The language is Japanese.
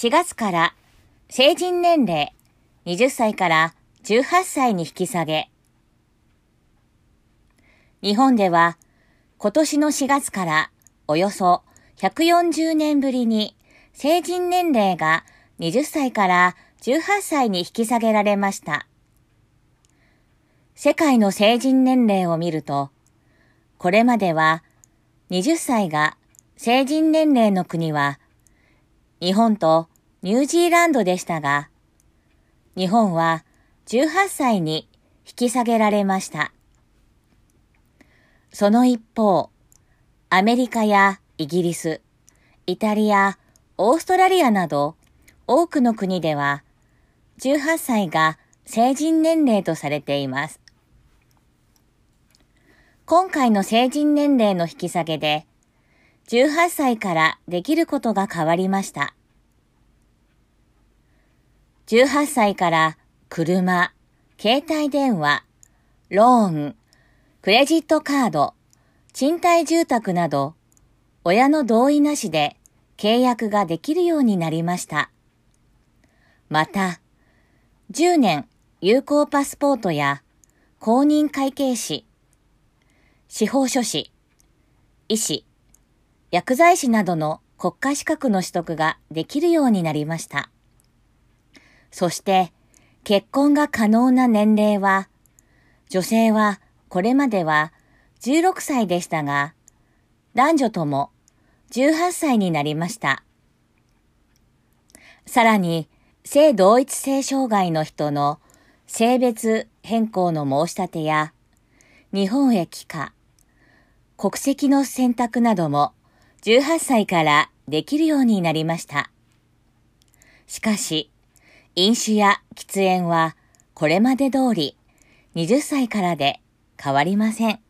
4月から成人年齢20歳から18歳に引き下げ。日本では今年の4月からおよそ140年ぶりに成人年齢が20歳から18歳に引き下げられました。世界の成人年齢を見ると、これまでは20歳が成人年齢の国は日本とニュージーランドでしたが、日本は18歳に引き下げられました。その一方、アメリカやイギリス、イタリア、オーストラリアなど多くの国では18歳が成人年齢とされています。今回の成人年齢の引き下げで18歳からできることが変わりました。18歳から車、携帯電話、ローン、クレジットカード、賃貸住宅など、親の同意なしで契約ができるようになりました。また、10年有効パスポートや公認会計士、司法書士、医師、薬剤師などの国家資格の取得ができるようになりました。そして結婚が可能な年齢は、女性はこれまでは16歳でしたが、男女とも18歳になりました。さらに、性同一性障害の人の性別変更の申し立てや、日本へ帰化、国籍の選択なども18歳からできるようになりました。しかし、飲酒や喫煙はこれまで通り20歳からで変わりません。